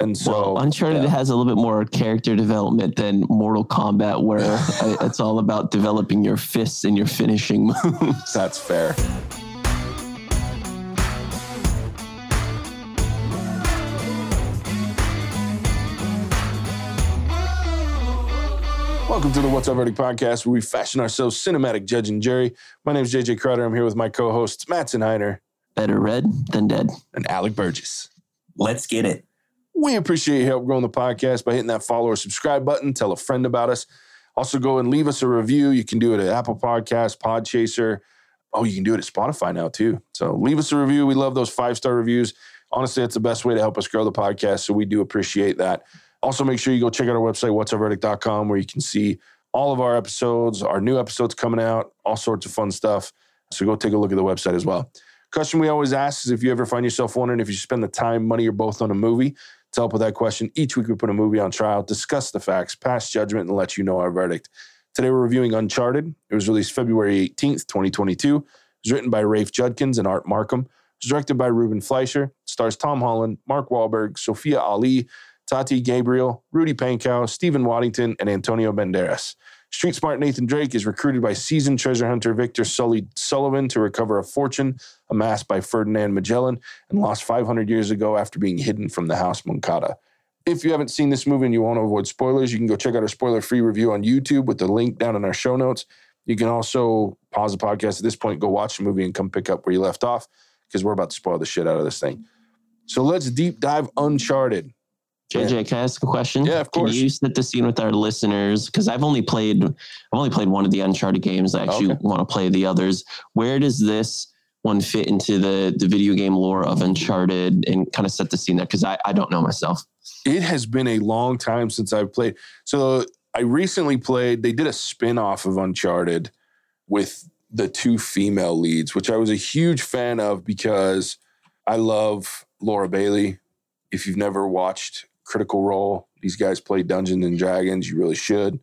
And so Well, Uncharted yeah. has a little bit more character development than Mortal Kombat, where I- it's all about developing your fists and your finishing moves. that's fair. Welcome to the What's Your Verdict podcast, where we fashion ourselves cinematic judge and jury. My name is JJ Crowder. I'm here with my co-hosts Matt Snyder Better red than dead. and Alec Burgess. Let's get it. We appreciate your help growing the podcast by hitting that follow or subscribe button. Tell a friend about us. Also, go and leave us a review. You can do it at Apple Podcasts, Podchaser. Oh, you can do it at Spotify now too. So leave us a review. We love those five star reviews. Honestly, it's the best way to help us grow the podcast. So we do appreciate that. Also, make sure you go check out our website, whatsyourverdict.com, where you can see all of our episodes, our new episodes coming out, all sorts of fun stuff. So go take a look at the website as well. Question we always ask is if you ever find yourself wondering if you spend the time, money, or both on a movie. To help with that question, each week we put a movie on trial, discuss the facts, pass judgment, and let you know our verdict. Today we're reviewing Uncharted. It was released February 18th, 2022. It was written by Rafe Judkins and Art Marcum. It was directed by Ruben Fleischer. It stars Tom Holland, Mark Wahlberg, Sophia Ali, Tati Gabrielle, Rudy Pankow, Stephen Waddington, and Antonio Banderas. Street smart Nathan Drake is recruited by seasoned treasure hunter Victor Sully Sullivan to recover a fortune amassed by Ferdinand Magellan and lost 500 years ago after being hidden from the House Moncada. If you haven't seen this movie and you want to avoid spoilers, you can go check out our spoiler free review on YouTube with the link down in our show notes. You can also pause the podcast at this point, go watch the movie, and come pick up where you left off because we're about to spoil the shit out of this thing. So let's deep dive Uncharted. JJ, can I ask a question? Yeah, of course. Can you set the scene with our listeners? Because I've only played, I've only played one of the Uncharted games. I actually Okay. want to play the others. Where does this one fit into the the video game lore of Uncharted and kind of set the scene there? Because I, I don't know myself. It has been a long time since I've played. So I recently played, they did a spin off of Uncharted with the two female leads, which I was a huge fan of because I love Laura Bailey. If you've never watched Critical Role, these guys play Dungeons and Dragons. You really should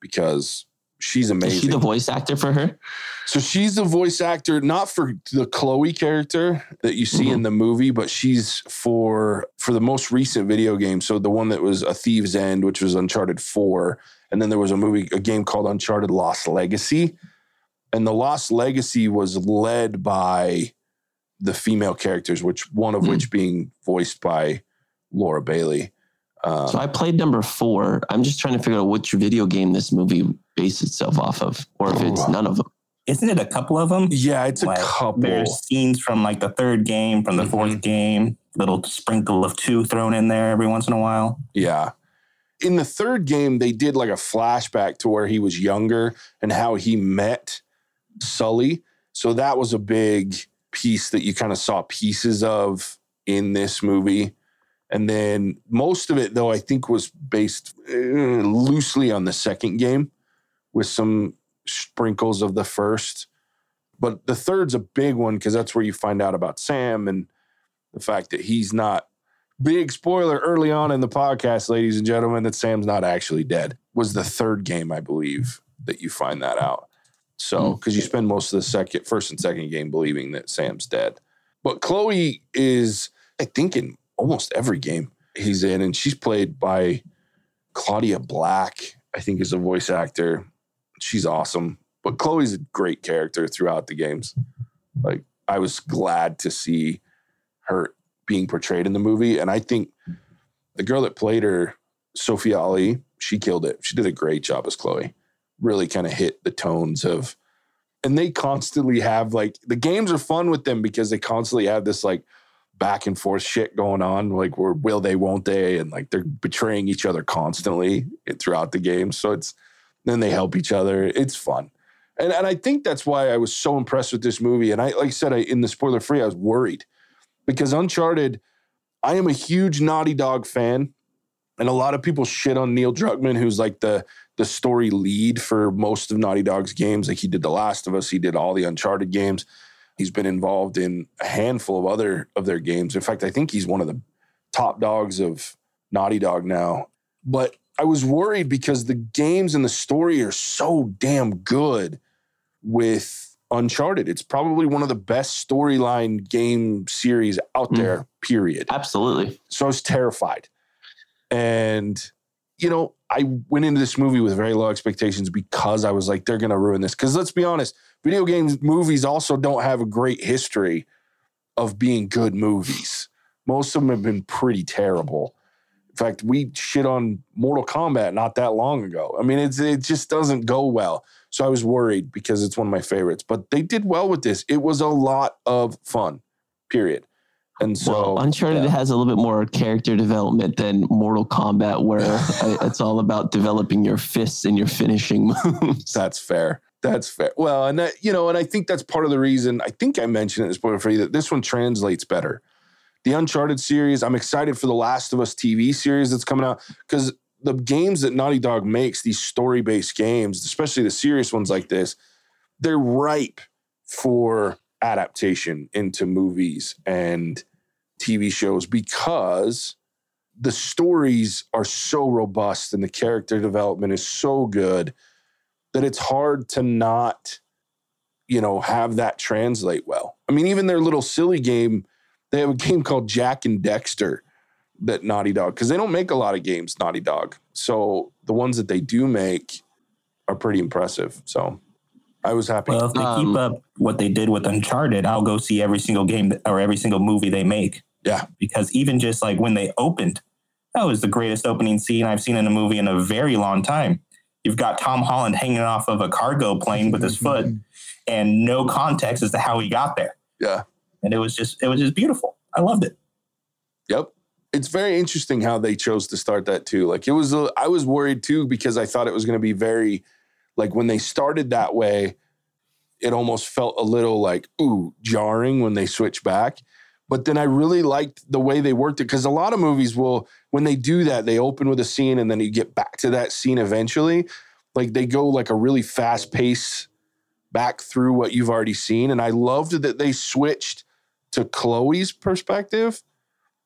because she's amazing. Is she the voice actor for her? So she's the voice actor, not for the Chloe character that you see in the movie, but she's for for the most recent video game. So the one that was A Thief's End, which was Uncharted 4. And then there was a movie, a game called Uncharted Lost Legacy. And the Lost Legacy was led by the female characters, which one of Hmm. which being voiced by Laura Bailey. Um, So I played number four. I'm just trying to figure out which video game this movie based itself off of, or if it's none of them. Isn't it a couple of them? yeah, it's like, a couple. There's scenes from like the third game, from the Mhm. fourth game, little sprinkle of two thrown in there every once in a while. Yeah. In the third game, they did like a flashback to where he was younger and how he met Sully. So that was a big piece that you kind of saw pieces of in this movie. And then most of it, though, I think was based uh, loosely on the second game with some sprinkles of the first. But the third's a big one because that's where you find out about Sam and the fact that he's not big spoiler early on in the podcast, ladies and gentlemen, that Sam's not actually dead. Was the third game, I believe, that you find that out. So, because you spend most of the second, first and second game believing that Sam's dead. But Chloe is, I think, in almost every game he's in, and she's played by Claudia Black, I think is a voice actor. She's awesome. But Chloe's a great character throughout the games. Like, I was glad to see her being portrayed in the movie. And I think the girl that played her, Sophia Ali, she killed it. She did a great job as Chloe. Really kind of hit the tones of, and they constantly have like the games are fun with them because they constantly have this like back and forth shit going on, like where will they, won't they, and like they're betraying each other constantly throughout the game. So it's then they help each other. It's fun. And, and I think that's why I was so impressed with this movie. And I, like I said, I, in the spoiler free, I was worried because Uncharted, I am a huge Naughty Dog fan, and a lot of people shit on Neil Druckmann, who's like the the story lead for most of Naughty Dog's games. Like he did The Last of Us, he did all the Uncharted games. He's been involved in a handful of other of their games. In fact, I think he's one of the top dogs of Naughty Dog now. But I was worried because the games and the story are so damn good with Uncharted. It's probably one of the best storyline game series out Mm. there, period. Absolutely. So I was terrified. And, you know, I went into this movie with very low expectations because I was like, they're going to ruin this. Because let's be honest, video games movies also don't have a great history of being good movies. Most of them have been pretty terrible. In fact, we shit on Mortal Kombat not that long ago. I mean, it's it just doesn't go well. So I was worried because it's one of my favorites. But they did well with this. It was a lot of fun. Period. And so well, Uncharted yeah. has a little bit more character development than Mortal Kombat, where it's all about developing your fists and your finishing moves. That's fair. That's fair. Well, and that, you know, and I think that's part of the reason. I think I mentioned it in for you that this one translates better. The Uncharted series. I'm excited for the Last of Us TV series that's coming out because the games that Naughty Dog makes, these story based games, especially the serious ones like this, they're ripe for adaptation into movies and TV shows because the stories are so robust and the character development is so good that it's hard to not you know have that translate well. I mean even their little silly game they have a game called Jak and Daxter that Naughty Dog because they don't make a lot of games Naughty Dog. So the ones that they do make are pretty impressive. So I was happy. Well, if they Um, keep up what they did with Uncharted, I'll go see every single game or every single movie they make. Yeah. Because even just like when they opened, that was the greatest opening scene I've seen in a movie in a very long time. You've got Tom Holland hanging off of a cargo plane with his foot and no context as to how he got there. Yeah. And it was just it was just beautiful. I loved it. Yep. It's very interesting how they chose to start that too. Like it was, a, I was worried too because I thought it was going to be very, like when they started that way, it almost felt a little like ooh jarring when they switch back. But then I really liked the way they worked it because a lot of movies will, when they do that, they open with a scene and then you get back to that scene eventually. Like they go like a really fast pace back through what you've already seen. And I loved that they switched to Chloe's perspective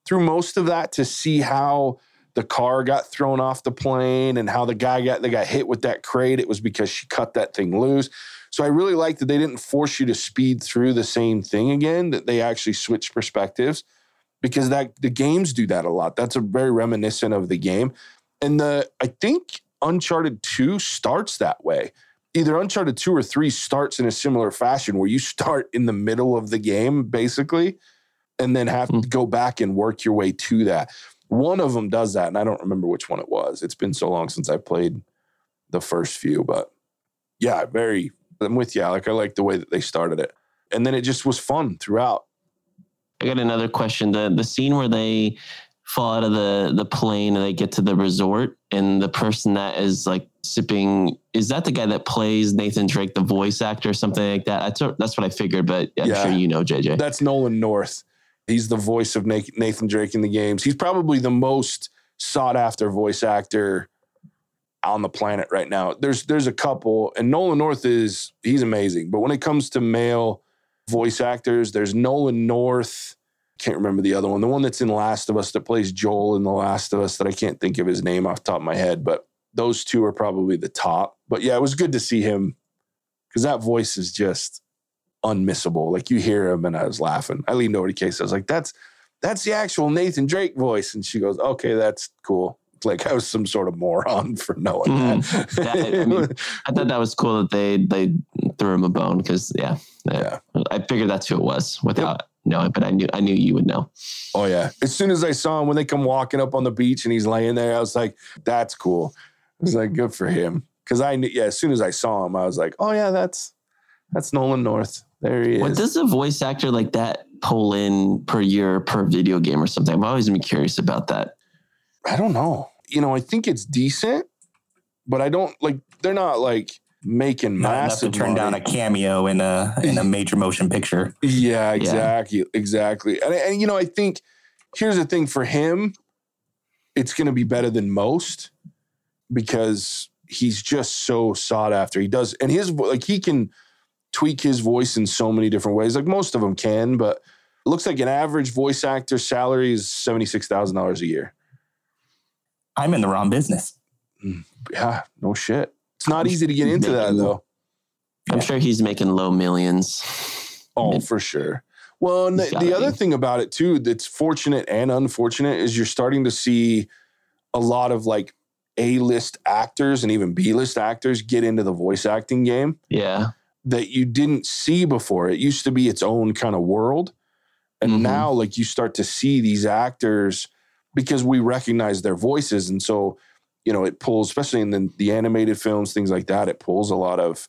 through most of that to see how the car got thrown off the plane and how the guy got they got hit with that crate. It was because she cut that thing loose. So I really liked that they didn't force you to speed through the same thing again, that they actually switched perspectives because that the games do that a lot. That's a very reminiscent of the game. And the I think Uncharted 2 starts that way. Either Uncharted 2 or 3 starts in a similar fashion where you start in the middle of the game, basically, and then have hmm. to go back and work your way to that. One of them does that, and I don't remember which one it was. It's been so long since I played the first few, but yeah, very. I'm with you. Like I like the way that they started it, and then it just was fun throughout. I got another question. The the scene where they fall out of the the plane and they get to the resort and the person that is like sipping is that the guy that plays Nathan Drake, the voice actor, or something like that? That's that's what I figured, but I'm Yeah. sure you know JJ. That's Nolan North. He's the voice of Nathan Drake in the games. He's probably the most sought after voice actor on the planet right now. There's there's a couple, and Nolan North is he's amazing. But when it comes to male voice actors, there's Nolan North. Can't remember the other one. The one that's in Last of Us that plays Joel in The Last of Us that I can't think of his name off top of my head, but those two are probably the top. But yeah, it was good to see him because that voice is just unmissable. Like you hear him, and I was laughing. I leaned over to Casey. I was like, "That's that's the actual Nathan Drake voice," and she goes, "Okay, that's cool." Like I was some sort of moron for knowing mm-hmm. that. That- I mean, I thought that was cool that they they threw him a bone because yeah, Yeah. I figured that's who it was without knowing, but I knew I knew you would know. oh yeah. As soon as I saw him when they come walking up on the beach and he's laying there, I was like, "That's cool." I was like, "Good for him." Because I knew, yeah. As soon as I saw him, I was like, "Oh yeah, that's that's Nolan North. There he is." What does a voice actor like that pull in per year per video game or something? I've always been curious about that. I don't know. You know, I think it's decent, but I don't like. They're not like making Not enough to massive. turn down a cameo in a in a major motion picture. Yeah, exactly, exactly. And, and you know, I think here's the thing for him, it's going to be better than most because he's just so sought after. He does, and his like he can tweak his voice in so many different ways. Like most of them can, but it looks like an average voice actor salary is seventy six thousand dollars a year. I'm in the wrong business. Mm, yeah, no shit. It's not easy to get into that though. I'm Yeah. sure he's making low millions. Oh, Mid- for sure. Well, and the, He's the gotta other be. thing about it too that's fortunate and unfortunate is you're starting to see a lot of like A-list actors and even B-list actors get into the voice acting game Yeah. That you didn't see before. It used to be its own kind of world. And Mhm. now like you start to see these actors because we recognize their voices and so you know it pulls especially in the, the animated films things like that it pulls a lot of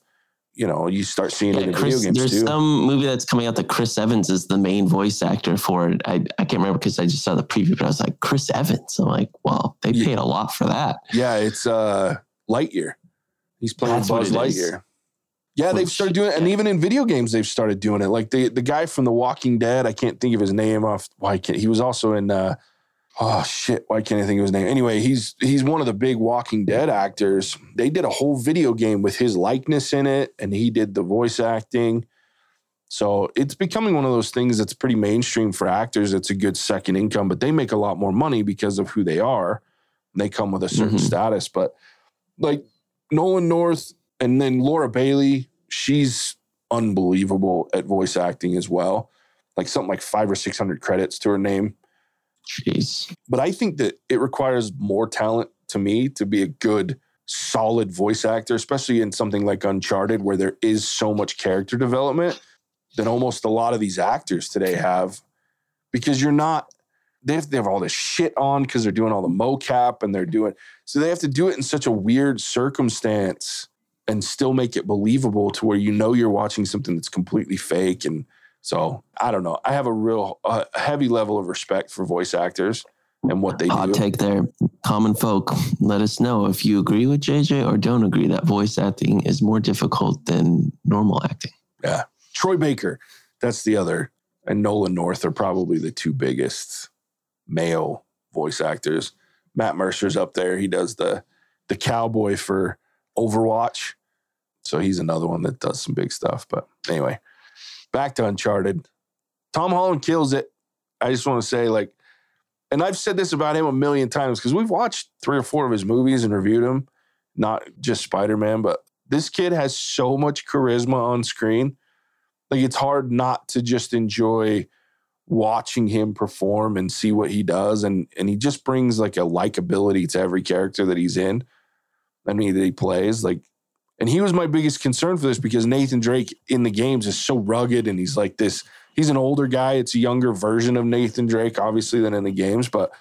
you know you start seeing it in Chris, video games there's too some movie that's coming out that Chris Evans is the main voice actor for it. I, I can't remember because I just saw the preview, but I was like, Chris Evans. I'm like, well, they Yeah. paid a lot for that. yeah it's uh lightyear he's playing That's buzz it is. Yeah they've started doing it and even in video games they've started doing it. Like the the guy from the walking dead i can't think of his name off why can't he was also in uh oh shit why can't i think of his name? Anyway he's he's one of the big walking dead actors. They did a whole video game with his likeness in it and he did the voice acting. So it's becoming one of those things that's pretty mainstream for actors. It's a good second income but they make a lot more money because of who they are. They come with a certain Mhm. status but like nolan north and then laura bailey she's unbelievable at voice acting as well like something like five or six hundred credits to her name Jeez. but I think that it requires more talent to me to be a good, solid voice actor, especially in something like Uncharted, where there is so much character development that almost a lot of these actors today have. Because you're not, they have, they have all this shit on because they're doing all the mocap and they're doing, so they have to do it in such a weird circumstance and still make it believable to where you know you're watching something that's completely fake. And so I don't know. I have a real uh, heavy level of respect for voice actors and what they do. Hot do. take there. Common folk, let us know if you agree with JJ or don't agree that voice acting is more difficult than normal acting. Yeah. Troy Baker, that's the other, and Nolan North are probably the two biggest male voice actors. Matt Mercer's up there. He does the the cowboy for Overwatch. So he's another one that does some big stuff. But anyway, back to Uncharted. Tom Holland kills it. I just want to say, like, and I've said this about him a million times because we've watched three or four of his movies and reviewed him, not just Spider Man, but this kid has so much charisma on screen. Like, it's hard not to just enjoy watching him perform and see what he does. And, and he just brings like a likability to every character that he's in. I mean, that he plays. Like, and he was my biggest concern for this because Nathan Drake in the games is so rugged and he's like this. He's an older guy. It's a younger version of Nathan Drake, obviously, than in the games. But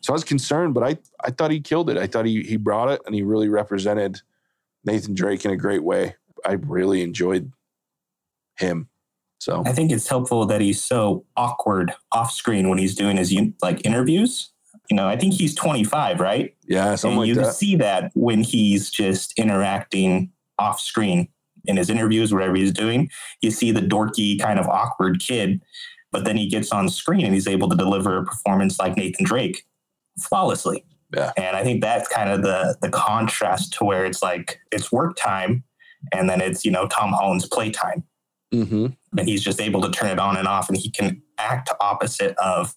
so I was concerned, but I I thought he killed it. I thought he he brought it and he really represented Nathan Drake in a great way. I really enjoyed him. So I think it's helpful that he's so awkward off screen when he's doing his like interviews. You know, I think he's 25, right? yeah, something and like you that. see that when he's just interacting off screen in his interviews, whatever he's doing. You see the dorky, kind of awkward kid, but then he gets on screen and he's able to deliver a performance like Nathan Drake flawlessly. Yeah. And I think that's kind of the the contrast to where it's like it's work time and then it's, you know, Tom Holland's playtime Mm-hmm. and he's just able to turn it on and off and he can act opposite of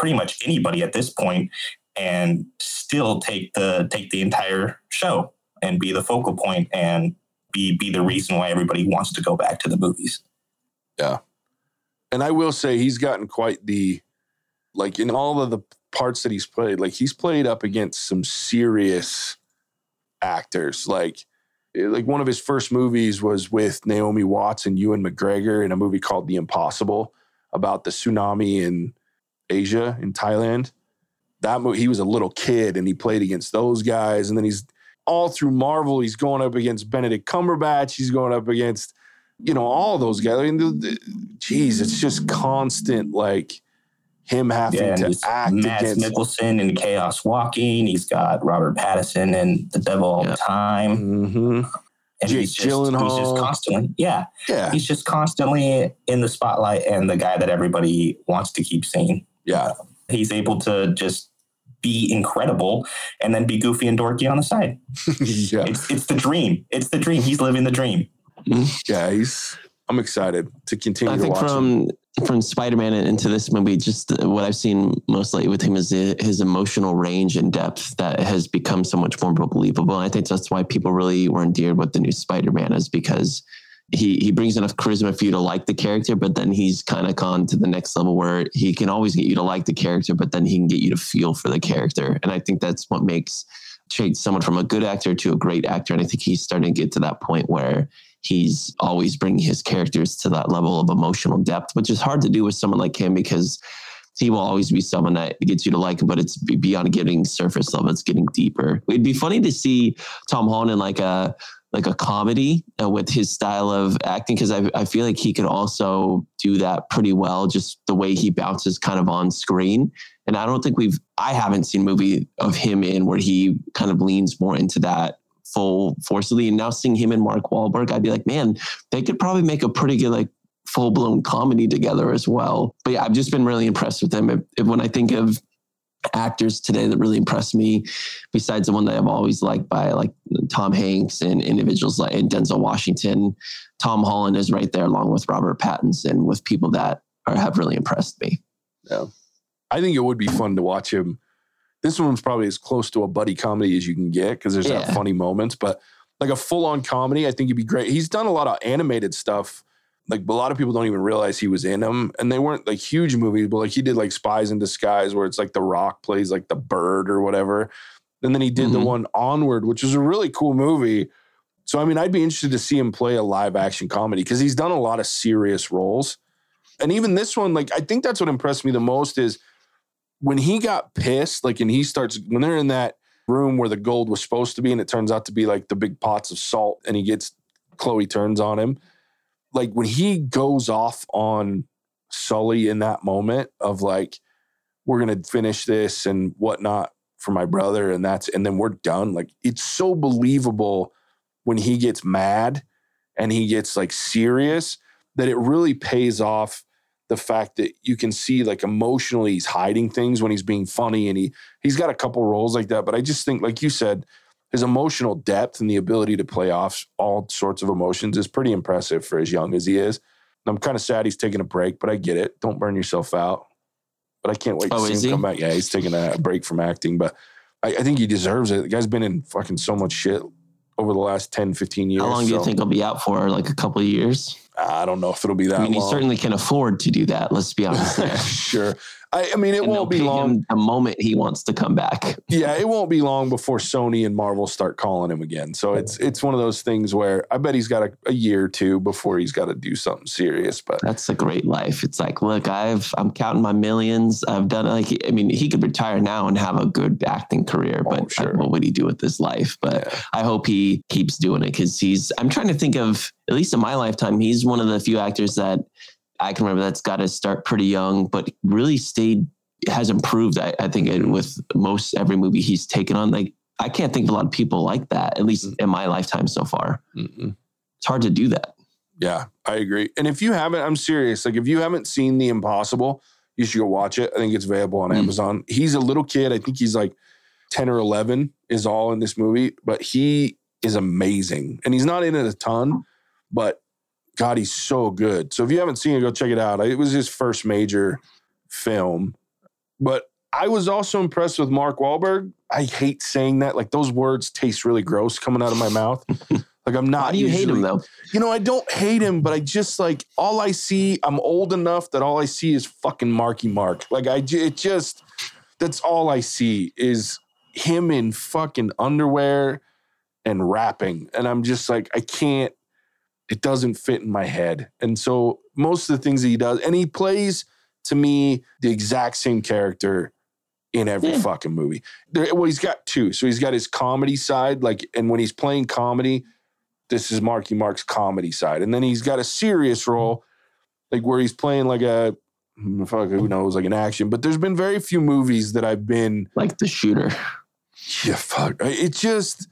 pretty much anybody at this point and still take the take the entire show and be the focal point and be be the reason why everybody wants to go back to the movies. Yeah. And I will say he's gotten quite the like in all of the parts that he's played, like he's played up against some serious actors. Like eh, like one of his first movies was with Naomi Watts and Ewan McGregor in a movie called The Impossible about the tsunami in Asia in Thailand. That movie, he was a little kid and he played against those guys. And then he's all through Marvel, he's going up against Benedict Cumberbatch. He's going up against, you know, all those guys. I mean, the, the, geez, it's just constant like him having Yeah, to he's act Matt against. Mikkelsen in Chaos Walking. He's got Robert Pattinson and The Devil All Yeah. the Time. hmm And Jake he's just, he's just constantly, yeah, Yeah, he's just constantly in the spotlight and the guy that everybody wants to keep seeing. Yeah, he's able to just be incredible and then be goofy and dorky on the side. yeah, It's it's the dream. It's the dream. He's living the dream. yeah. He's. I'm excited to continue I to think watch him. from from Spider Man into this movie, just what I've seen most lately with him is his emotional range and depth that has become so much more believable. And I think that's why people really were endeared with the new Spider Man is because he he brings enough charisma for you to like the character, but then he's kind of gone to the next level where he can always get you to like the character, but then he can get you to feel for the character. And I think that's what makes someone from a good actor to a great actor. And I think he's starting to get to that point where he's always bringing his characters to that level of emotional depth, which is hard to do with someone like him because he will always be someone that gets you to like him, but it's beyond getting surface level. It's getting deeper. It'd be funny to see Tom Holland in like a like a comedy uh, with his style of acting because I, I feel like he could also do that pretty well just the way he bounces kind of on screen and i don't think we've i haven't seen movie of him in where he kind of leans more into that full forcefully and now seeing him and mark Wahlberg, i'd be like man they could probably make a pretty good like full blown comedy together as well. But yeah, I've just been really impressed with them. If, if, when I think of actors today that really impressed me, besides the one that I've always liked by like Tom Hanks and individuals like and Denzel Washington, Tom Holland is right there along with Robert Pattinson with people that are, have really impressed me. Yeah. I think it would be fun to watch him. This one's probably as close to a buddy comedy as you can get because there's yeah. that funny moments, but like a full on comedy, I think he'd be great. He's done a lot of animated stuff like a lot of people don't even realize he was in them and they weren't like huge movies but like he did like spies in disguise where it's like the rock plays like the bird or whatever and then he did mm-hmm. the one onward which was a really cool movie so i mean i'd be interested to see him play a live action comedy because he's done a lot of serious roles and even this one like i think that's what impressed me the most is when he got pissed like and he starts when they're in that room where the gold was supposed to be and it turns out to be like the big pots of salt and he gets chloe turns on him like when he goes off on Sully in that moment of like, we're gonna finish this and whatnot for my brother, and that's and then we're done. Like it's so believable when he gets mad and he gets like serious that it really pays off the fact that you can see like emotionally he's hiding things when he's being funny and he he's got a couple roles like that but i just think like you said his emotional depth and the ability to play off all sorts of emotions is pretty impressive for as young as he is. I'm kind of sad he's taking a break, but I get it. Don't burn yourself out. But I can't wait oh, to see him he? come back. Yeah, he's taking a break from acting, but I, I, think he deserves it. The guy's been in fucking so much shit over the last 10, 15 years. How long so. do you think he'll be out for? Like a couple of years? I don't know if it'll be that. I mean, long. he certainly can afford to do that. Let's be honest. There. sure. I, I, mean, it and won't be long. The moment he wants to come back. yeah, it won't be long before Sony and Marvel start calling him again. So it's it's one of those things where I bet he's got a, a year or two before he's got to do something serious. But that's a great life. It's like, look, I've I'm counting my millions. I've done like I mean, he could retire now and have a good acting career, oh, but oh, sure. what would he do with his life? But yeah. I hope he keeps doing it because he's. I'm trying to think of at least in my lifetime, he's one of the few actors that I can remember that's got to start pretty young, but really stayed has improved. I, I think with most every movie he's taken on, like I can't think of a lot of people like that, at least in my lifetime so far. Mm-mm. It's hard to do that. Yeah, I agree. And if you haven't, I'm serious. Like if you haven't seen The Impossible, you should go watch it. I think it's available on mm. Amazon. He's a little kid. I think he's like 10 or 11 is all in this movie, but he is amazing. And he's not in it a ton, but God, he's so good. So if you haven't seen it, go check it out. It was his first major film. But I was also impressed with Mark Wahlberg. I hate saying that. Like those words taste really gross coming out of my mouth. Like I'm not. Why do you usually, hate him though? You know, I don't hate him, but I just like all I see. I'm old enough that all I see is fucking Marky Mark. Like I, it just that's all I see is him in fucking underwear and rapping, and I'm just like I can't it doesn't fit in my head. And so most of the things that he does, and he plays to me the exact same character in every yeah. fucking movie. There, well, he's got two. So he's got his comedy side, like, and when he's playing comedy, this is Marky Mark's comedy side. And then he's got a serious role, like where he's playing like a hmm, fuck, who knows, like an action. But there's been very few movies that I've been like the shooter. Yeah, fuck. It just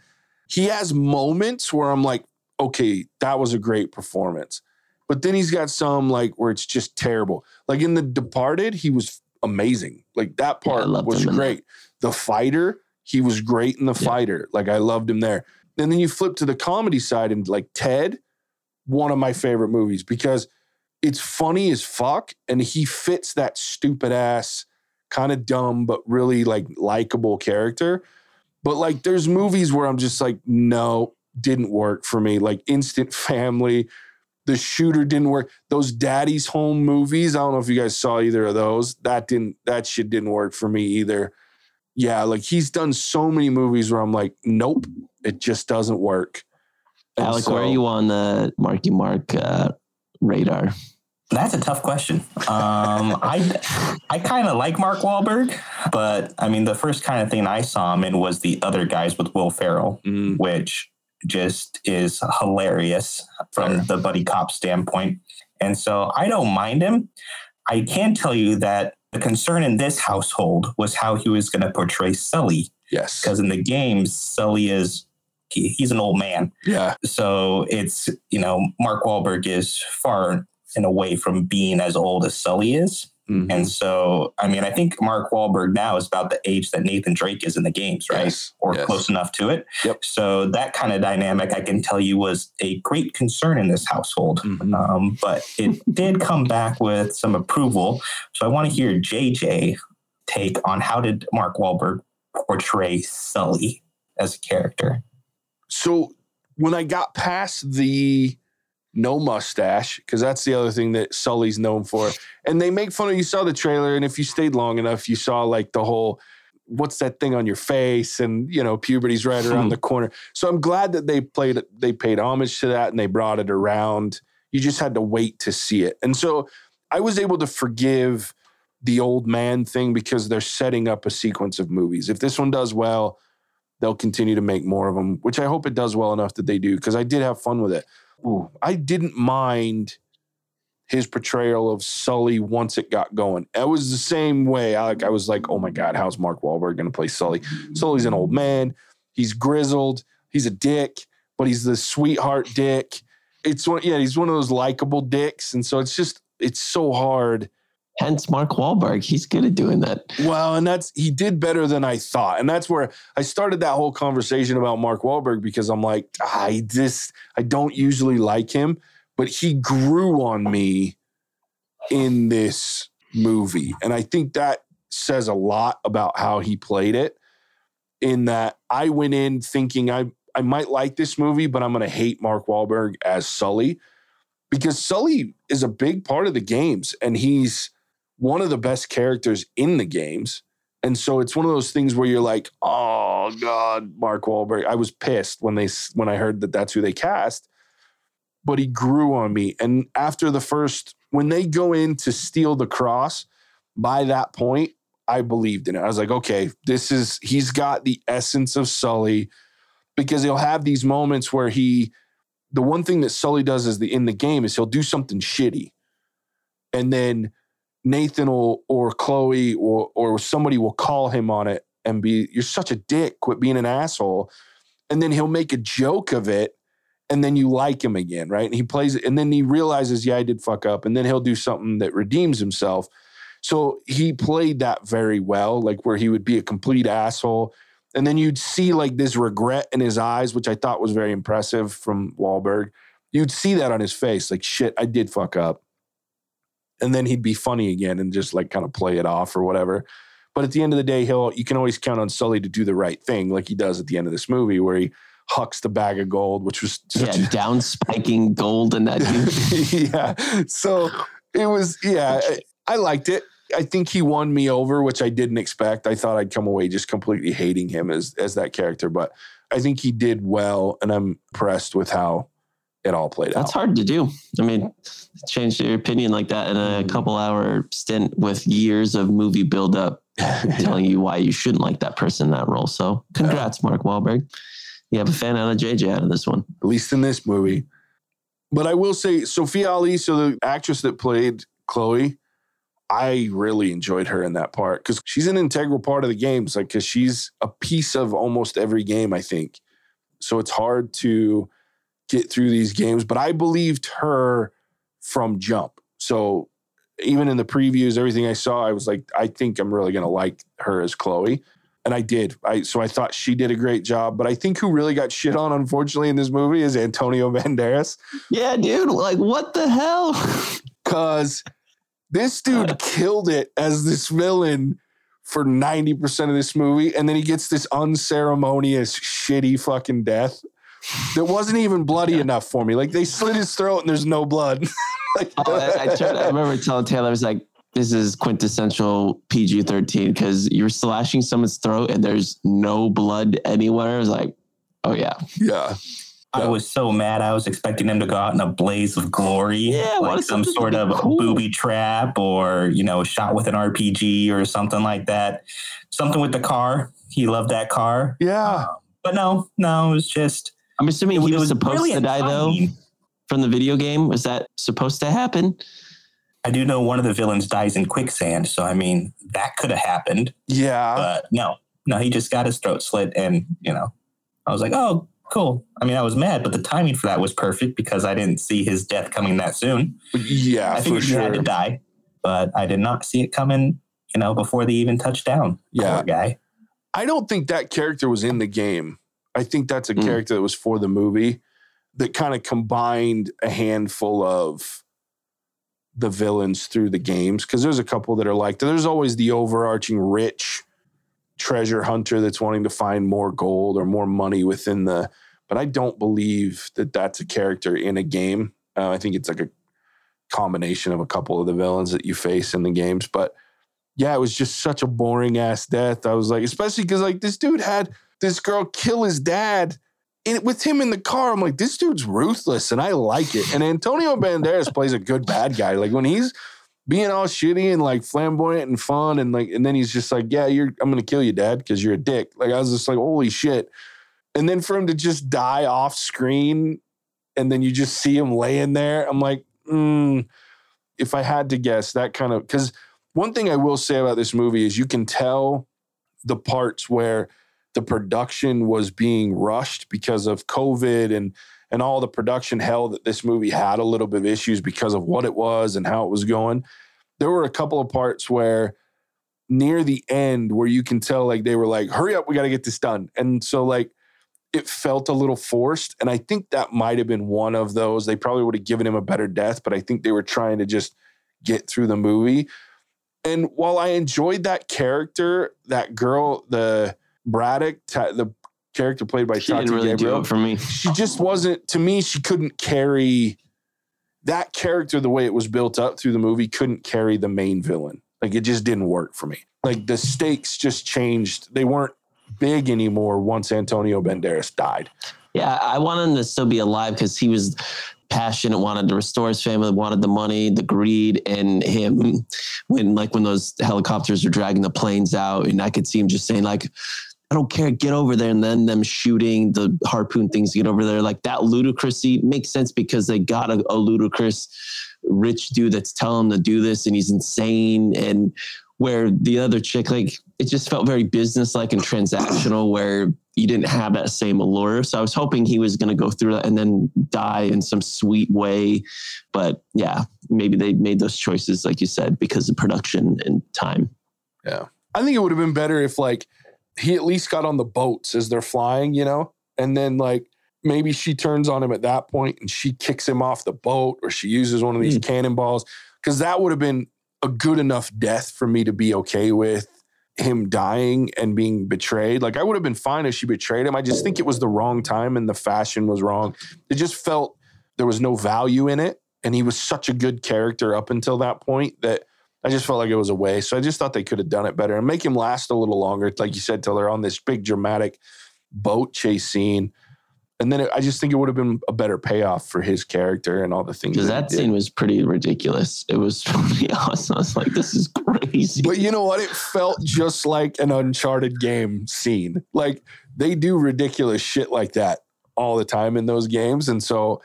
he has moments where I'm like, okay, that was a great performance. But then he's got some like where it's just terrible. Like in The Departed, he was amazing. Like that part yeah, was great. The fighter, he was great in the yeah. fighter. Like I loved him there. And then you flip to the comedy side and like Ted, one of my favorite movies because it's funny as fuck and he fits that stupid ass kind of dumb but really like likable character. But like there's movies where I'm just like no, didn't work for me. Like Instant Family, The shooter didn't work. Those daddy's home movies, I don't know if you guys saw either of those. That didn't that shit didn't work for me either. Yeah, like he's done so many movies where I'm like, nope, it just doesn't work. And Alec, where are you on the Marky Mark uh, radar? That's a tough question. Um, I I kind of like Mark Wahlberg, but I mean, the first kind of thing I saw him in was the other guys with Will Ferrell, Mm, which just is hilarious from the buddy cop standpoint. And so I don't mind him. I can tell you that the concern in this household was how he was going to portray Sully, yes. because in the games, Sully is he, he's an old man. Yeah. So it's, you know, Mark Wahlberg is far and away from being as old as Sully is. Mhm. And so, I mean, I think Mark Wahlberg now is about the age that Nathan Drake is in the games, right? Yes, Or yes. close enough to it. Yep. So that kind of dynamic, I can tell you, was a great concern in this household. Mhm. Um, but it did come back with some approval. So I want to hear JJ take on how did Mark Wahlberg portray Sully as a character? So when I got past the no mustache, because that's the other thing that Sully's known for, and they make fun of you saw the trailer, and if you stayed long enough, you saw like the whole what's that thing on your face, and you know, puberty's right around Hmm. the corner. So I'm glad that they played they paid homage to that and they brought it around. You just had to wait to see it. And so I was able to forgive the old man thing because they're setting up a sequence of movies. If this one does well, they'll continue to make more of them, which I hope it does well enough that they do because I did have fun with it. Ooh, I didn't mind his portrayal of Sully once it got going. It was the same way. I I was like, oh my god, how's Mark Wahlberg going to play Sully? Sully's an old man. He's grizzled. He's a dick, but he's the sweetheart dick. It's one, yeah, he's one of those likable dicks, and so it's just it's so hard. Hence Mark Wahlberg. He's good at doing that. Well, and that's he did better than I thought, and that's where I started that whole conversation about Mark Wahlberg because I'm like, I just I don't usually like him, but he grew on me in this movie, and I think that says a lot about how he played it. In that I went in thinking I I might like this movie, but I'm to hate Mark Wahlberg as Sully because Sully is a big part of the games, and he's one of the best characters in the games. And so it's one of those things where you're like, oh God, Mark Wahlberg. I was pissed when they when I heard that that's who they cast, but he grew on me. And after the first, when they go in to steal the cross, by that point, I believed in it. I was like, okay, this is he's got the essence of Sully because he'll have these moments where he. The one thing that Sully does is the in the game is he'll do something shitty, and then Nathan will, or Chloe or or somebody will call him on it and be, "You're such a dick. Quit being an asshole." And then he'll make a joke of it, and then you like him again, right? And he plays it, and then he realizes, "Yeah, I did fuck up," and then he'll do something that redeems himself. So he played that very well, like where he would be a complete asshole. And then you'd see like this regret in his eyes, which I thought was very impressive from Wahlberg. You'd see that on his face, like, shit, I did fuck up and then he'd be funny again and just like kind of play it off or whatever. But at the end of the day, he'll you can always count on Sully to do the right thing, like he does at the end of this movie, where he hucks the bag of gold, which was Yeah, such down spiking gold in that yeah. So it was yeah, I, I liked it. I think he won me over, which I didn't expect. I thought I'd come away just completely hating him as as that character, but I think he did well, and I'm impressed with how it all played That's out. hard to do. I mean, change your opinion like that in a Mm. couple hour stint with years of movie buildup telling you why you shouldn't like that person in that role. So congrats, Mark Wahlberg. You have a fan out of JJ out of this one. at least in this movie. But I will say, Sophia Ali, so the actress that played Chloe, I really enjoyed her in that part because she's an integral part of the games. Like, because she's a piece of almost every game, I think. So it's hard to get through these games, but I believed her from jump. So even in the previews, everything I saw, I was like, I think I'm really gonna like her as Chloe. And I did. I so I thought she did a great job. But I think who really got shit on, unfortunately, in this movie is Antonio Banderas. Yeah, dude. Like, what the hell? Cause this dude killed it as this villain for 90% of this movie. And then he gets this unceremonious, shitty fucking death. That wasn't even bloody enough for me. Like they slit his throat and there's no blood. like, Oh, I, I, tried, I remember telling Taylor, I was like, this is quintessential PG 13 because you're slashing someone's throat and there's no blood anywhere. I was like, oh, yeah. yeah. I was so mad. I was expecting them to go out in a blaze of glory, Yeah, like some sort of cool? booby trap or you know, shot with an RPG or something like that. Something with the car. He loved that car, Yeah. Um, but no, no, it was just. I'm assuming he it was, supposed to brilliant die, though, from the video game. Was that supposed to happen? I do know one of the villains dies in quicksand, so I mean that could have happened, Yeah. but no, no, he just got his throat slit, and you know, I was like, oh, cool. I mean, I was mad, but the timing for that was perfect because I didn't see his death coming that soon. yeah, I for figured he had to die, but I did not see it coming. You know, before they even touched down. Yeah. Guy. I don't think that character was in the game. I think that's a Mm. character that was for the movie that kind of combined a handful of the villains through the games. Because there's a couple that are like. There's always the overarching rich treasure hunter that's wanting to find more gold or more money within the. But I don't believe that that's a character in a game. Uh, I think it's like a combination of a couple of the villains that you face in the games. But yeah, it was just such a boring ass death. I was like, especially because like this dude had this girl kill his dad in, with him in the car. I'm like, this dude's ruthless, and I like it. And Antonio Banderas plays a good bad guy. Like when he's being all shitty and like flamboyant and fun, and like, and then he's just like, yeah, you're, I'm gonna kill you, dad, because you're a dick. Like I was just like, holy shit. And then for him to just die off screen, and then you just see him laying there, I'm like, mm, if I had to guess, that kind of because one thing I will say about this movie is you can tell the parts where the production was being rushed because of COVID and and all the production hell that this movie had a little bit of issues because of what it was and how it was going. There were a couple of parts where near the end where you can tell like they were like, hurry up, we got to get this done. And so like it felt a little forced. And I think that might have been one of those. They probably would have given him a better death, but I think they were trying to just get through the movie. And while I enjoyed that character, that girl, the Braddock, the character played by She Tati didn't really Gabrielle, do it for me. she just wasn't to me she couldn't carry that character the way it was built up through the movie couldn't carry the main villain. Like it just didn't work for me. Like the stakes just changed. They weren't big anymore once antonio banderas died. Yeah, I wanted him to still be alive because he was passionate, wanted to restore his family, wanted the money, the greed, and him. When like when those helicopters are dragging the planes out, and I could see him just saying like, "I don't care, get over there," and then them shooting the harpoon things to get over there, like that ludicrousy makes sense because they got a, a ludicrous rich dude that's telling him to do this, and he's insane and. Where the other chick, like, it just felt very businesslike and transactional, where you didn't have that same allure. So I was hoping he was going to go through that and then die in some sweet way. But yeah, maybe they made those choices, like you said, because of production and time. Yeah. I think it would have been better if like he at least got on the boats as they're flying you know and then like maybe she turns on him at that point and she kicks him off the boat or she uses one of these hmm. cannonballs because that would have been a good enough death for me to be okay with him dying and being betrayed. Like I would have been fine if she betrayed him. I just think it was the wrong time and the fashion was wrong. It just felt there was no value in it. And he was such a good character up until that point that I just felt like it was a waste. So I just thought they could have done it better and make him last a little longer. Like you said, till they're on this big dramatic boat chase scene. And then it, I just think it would have been a better payoff for his character and all the things. Because that that scene was pretty ridiculous. It was pretty awesome. I was like, this is crazy. But you know what? It felt just like an Uncharted game scene. Like they do ridiculous shit like that all the time in those games. And so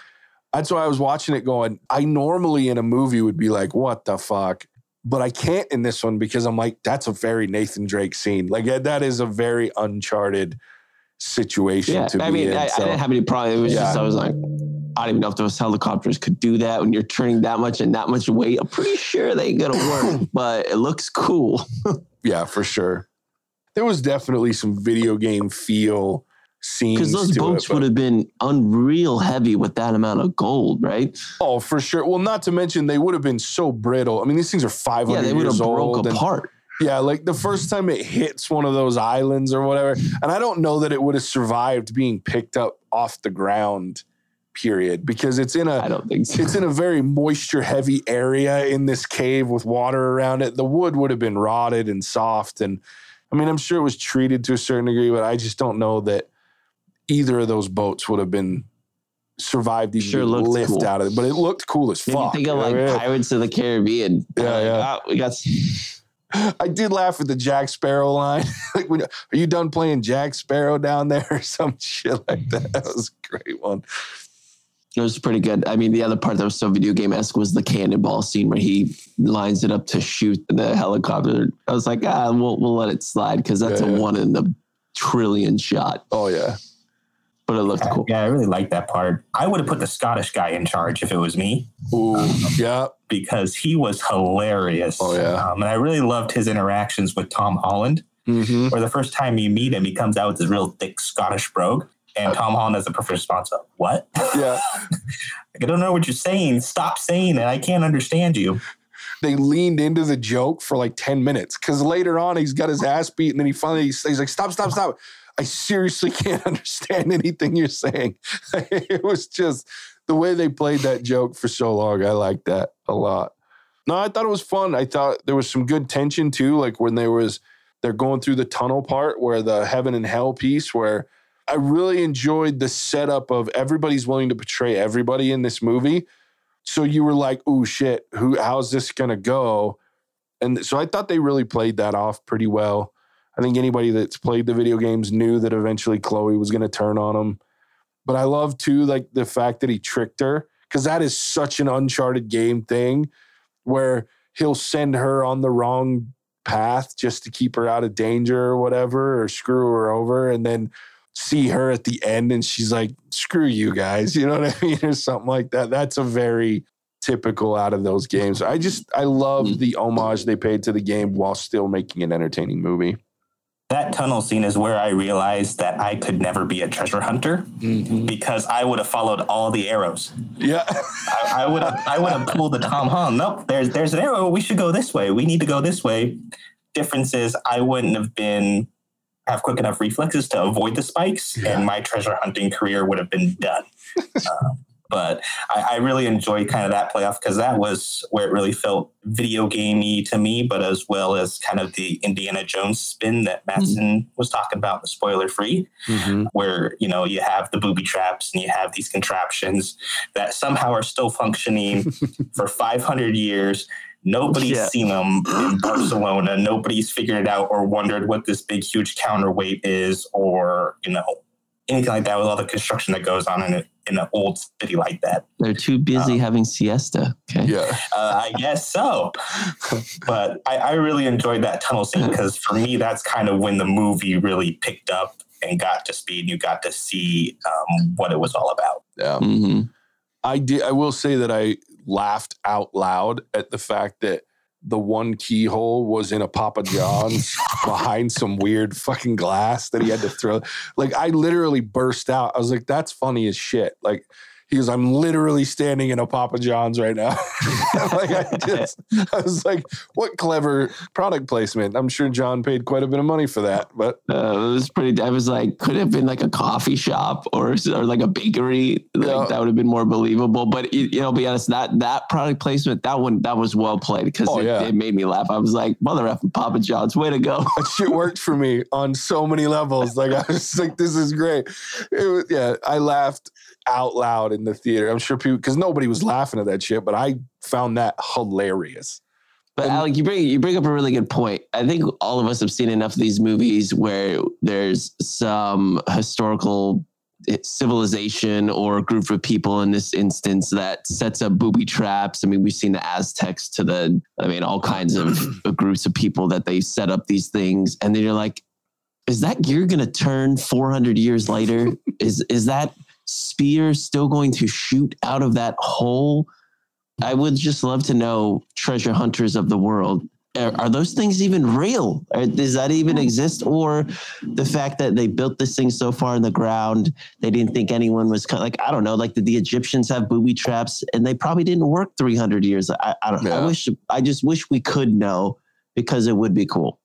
that's why I was watching it going, I normally in a movie would be like, what the fuck? But I can't in this one because I'm like, that's a very Nathan Drake scene. Like that is a very Uncharted situation yeah, to be I mean, in. I, so. I didn't have any problem. It was just, I was like, I don't even know if those helicopters could do that when you're turning that much and that much weight. I'm pretty sure they ain't gonna work, but it looks cool. yeah, for sure. There was definitely some video game feel Because those boats would have uh, been unreal heavy with that amount of gold, right? Oh, for sure. Well, not to mention they would have been so brittle. I mean, these things are 500 Yeah, they would have years broke apart. Yeah, like the first time it hits one of those islands or whatever. And I don't know that it would have survived being picked up off the ground, period, because it's in a I don't think so. it's in a very moisture heavy area in this cave with water around it. The wood would have been rotted and soft. And I mean, I'm sure it was treated to a certain degree, but I just don't know that either of those boats would have been survived even Sure lift cool. out of it. But it looked cool as fuck. think of like mean? Pirates of the Caribbean. Yeah, Like, yeah. ah, we got I did laugh at the Jack Sparrow line. like, when, are you done playing Jack Sparrow down there or some shit like that? That was a great one. It was pretty good. I mean, the other part that was so video game esque was the cannonball scene where he lines it up to shoot the helicopter. I was like, ah, we'll we'll let it slide because that's Yeah, a yeah. one in the trillion shot. Oh yeah, But it looked cool. Yeah, I really like that part. I would have put the Scottish guy in charge if it was me ooh yeah. because he was hilarious. Oh, yeah. Um, and I really loved his interactions with Tom Holland. Mm-hmm. Where the first time you meet him, he comes out with this real thick Scottish brogue. And Tom Holland has a perfect response of, What? Yeah, I don't know what you're saying. Stop saying it. I can't understand you. They leaned into the joke for like ten minutes because later on he's got his ass beat and then he finally he's, he's like, "Stop, stop, stop." I seriously can't understand anything you're saying. it was just the way they played that joke for so long. I liked that a lot. No, I thought it was fun. I thought there was some good tension too, like when there was they're going through the tunnel part where the heaven and hell piece where I really enjoyed the setup of everybody's willing to portray everybody in this movie. So you were like, "Oh shit, who how's this to go?" And so I thought they really played that off pretty well. I think anybody that's played the video games knew that eventually Chloe was to turn on him. But I love too like the fact that he tricked her cuz that is such an uncharted game thing where he'll send her on the wrong path just to keep her out of danger or whatever or screw her over and then see her at the end and she's like screw you guys you know what i mean or something like that that's a very typical out of those games i just i love Mm. the homage they paid to the game while still making an entertaining movie That tunnel scene is where I realized that I could never be a treasure hunter because I would have followed all the arrows. yeah I, I would have I would have pulled the Tom Holland. Nope, there's there's an arrow. We should go this way. We need to go this way. Difference is I wouldn't have been have quick enough reflexes to avoid the spikes, Yeah. and my treasure hunting career would have been done. Uh, but I, I really enjoyed kind of that playoff because that was where it really felt video gamey to me, but as well as kind of the Indiana Jones spin that Matson was talking about, the spoiler free Mhm. where you know you have the booby traps and you have these contraptions that somehow are still functioning for 500 years nobody's Yeah. seen them in barcelona nobody's figured it out or wondered what this big huge counterweight is or you know anything like that with all the construction that goes on in, a, in an old city like that They're too busy having siesta. Okay. yeah uh, i guess so but I, I really enjoyed that tunnel scene because for me that's kind of when the movie really picked up and got to speed you got to see um, what it was all about yeah hmm I did. I will say that I laughed out loud at the fact that the one keyhole was in a Papa John's behind some weird fucking glass that he had to throw. Like I literally burst out. I was like, "That's funny as shit." Like he goes, "I'm literally standing in a Papa John's right now." like I just, I was like, "What clever product placement." I'm sure John paid quite a bit of money for that, but Uh, it was pretty. I was like, could it have been like a coffee shop or or like a bakery? Like Yeah. that would have been more believable. But you you know, be honest, that that product placement, that one, that was well played because Oh, it, yeah. it made me laugh. I was like, mother effing Papa John's, way to go! that shit worked for me on so many levels. Like I was like, this is great. It was, yeah, I laughed out loud in the theater. I'm sure people because nobody was laughing at that shit, but I found that hilarious. But And- Alec, you bring you bring up a really good point. I think all of us have seen enough of these movies where there's some historical eh, civilization or group of people in this instance that sets up booby traps. I mean, we've seen the Aztecs to the, I mean, all kinds of of groups of people that they set up these things, and then you're like, is that gear going to turn 400 years later? is is that spear still going to shoot out of that hole? I would just love to know, treasure hunters of the world, are, those things even real? Does that even exist? Or the fact that they built this thing so far in the ground, they didn't think anyone was co- like, I don't know, like did the Egyptians have booby traps and they probably didn't work 300 years? I, I don't know. I wish, I just wish we could know because it would be cool.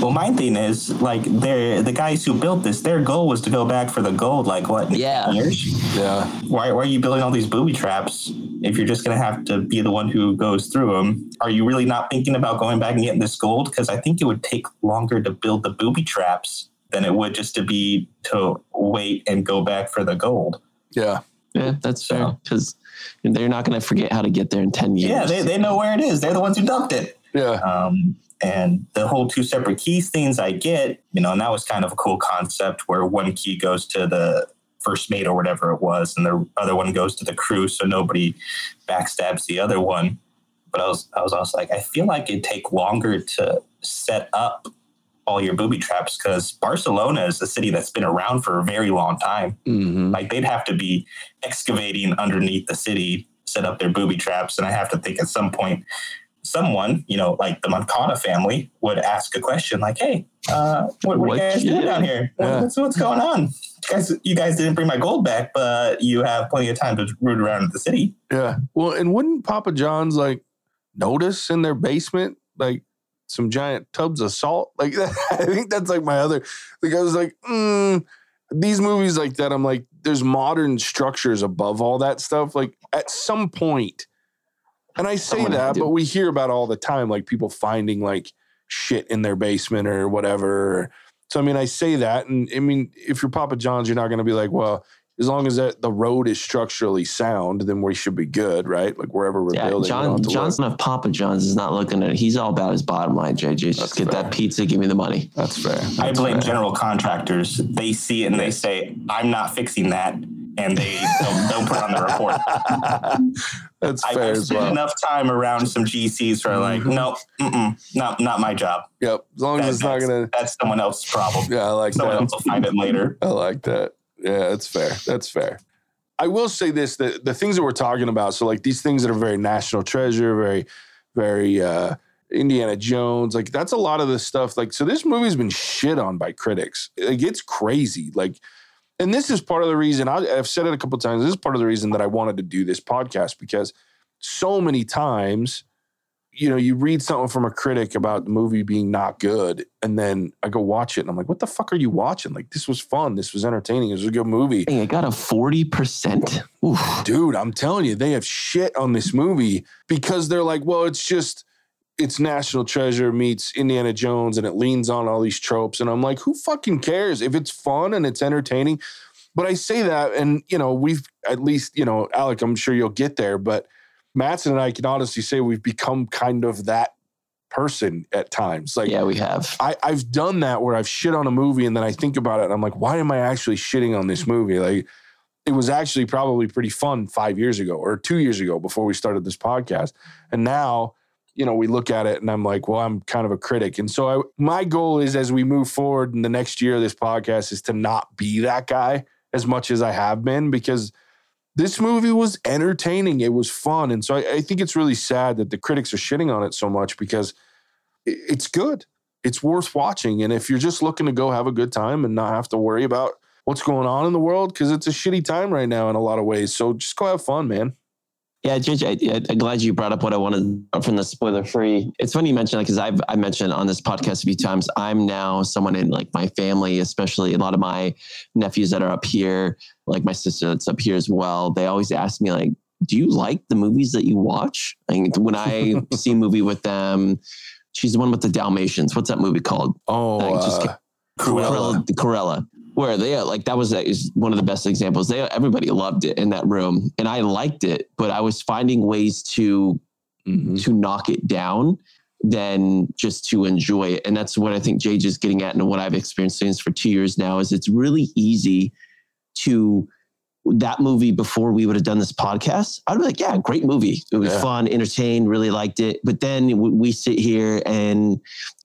Well, my thing is like they're the guys who built this. Their goal was to go back for the gold. Like what? Yeah. Years? Yeah. Why, why are you building all these booby traps if you're just going to have to be the one who goes through them? Are you really not thinking about going back and getting this gold? Because I think it would take longer to build the booby traps than it would just to be to wait and go back for the gold. Yeah. Yeah, that's fair because they're not going to forget how to get there in 10 years. Yeah, they, they know where it is. They're the ones who dumped it. Yeah. Um, and the whole two separate keys things I get, you know, and that was kind of a cool concept where one key goes to the first mate or whatever it was, and the other one goes to the crew, so nobody backstabs the other one. But I was, I was also like, I feel like it'd take longer to set up all your booby traps because Barcelona is a city that's been around for a very long time. Mm-hmm. Like they'd have to be excavating underneath the city, set up their booby traps, and I have to think at some point someone, you know, like the Moncada family, would ask a question like, "Hey, uh, what, what, What are you guys doing? down here? Yeah. What's what's going on? You guys, you guys didn't bring my gold back, but you have plenty of time to root around the city." Yeah. Well, and wouldn't Papa John's like notice in their basement like some giant tubs of salt? Like I think that's like my other. Like I was like, mm, these movies like that. I'm like, there's modern structures above all that stuff. Like at some point, and I say Someone that, but we hear about all the time, like people finding like shit in their basement or whatever. So I mean, I say that, and I mean, if you're Papa John's, you're not going to be like, well, as long as that the road is structurally sound, then we should be good, right? Like wherever we're Yeah, building. we don't John have to Johnson of Papa John's is not looking at it. He's all about his bottom line, JJ. Just That's get fair. that pizza, give me the money. That's fair. I blame fair. general contractors. They see it and they say, "I'm not fixing that," and they don't, don't put on the report. That's I- fair as spent well. enough time around some GCs for like, Mhm. nope, mm-mm, not not my job. Yep. As long as it's not gonna. that's someone else's problem. Yeah, I like Someone that. else will find it later. I like that. Yeah, that's fair. That's fair. I will say this: the the things that we're talking about, so like these things that are very national treasure, very, very uh Indiana Jones, like that's a lot of the stuff. Like, so this movie's been shit on by critics. Like, it's crazy. Like, and this is part of the reason I, I've said it a couple times. This is part of the reason that I wanted to do this podcast because so many times, you know, you read something from a critic about the movie being not good, and then I go watch it, and I'm like, what the fuck are you watching? Like, this was fun. This was entertaining. It was a good movie. Hey, it got a 40%. Dude, I'm telling you, they have shit on this movie because they're like, well, it's just it's National Treasure meets Indiana Jones and it leans on all these tropes. And I'm like, who fucking cares? If it's fun and it's entertaining. But I say that, and you know, we've at least, you know, Alec, I'm sure you'll get there, but Matson and I can honestly say we've become kind of that person at times. Like yeah, we have. I, I've done that where I've shit on a movie and then I think about it and I'm like, why am I actually shitting on this movie? Like, it was actually probably pretty fun five years ago or two years ago before we started this podcast. And now, you know, we look at it and I'm like, well, I'm kind of a critic. And so I, my goal is as we move forward in the next year of this podcast is to not be that guy as much as I have been because this movie was entertaining. It was fun. And so I, I think it's really sad that the critics are shitting on it so much because it- it's good. It's worth watching. And if you're just looking to go have a good time and not have to worry about what's going on in the world, because it's a shitty time right now in a lot of ways. So just go have fun, man. Yeah, JJ, I, I'm glad you brought up what I wanted from the spoiler free. It's funny you mentioned that because I've I mentioned on this podcast a few times. I'm now someone in like my family, especially a lot of my nephews that are up here, like my sister that's up here as well. They always ask me like, "Do you like the movies that you watch?" And when I see a movie with them, she's the one with the Dalmatians. What's that movie called? Oh, uh. Cruella. Where they like that was is one of the best examples. They everybody loved it in that room, and I liked it, but I was finding ways to mhm. to knock it down than just to enjoy it. And that's what I think JJ is getting at, and what I've experienced since for two years now is it's really easy to that movie before we would have done this podcast. I'd be like, yeah, great movie. It was Yeah. fun, entertained, really liked it. But then we, we sit here and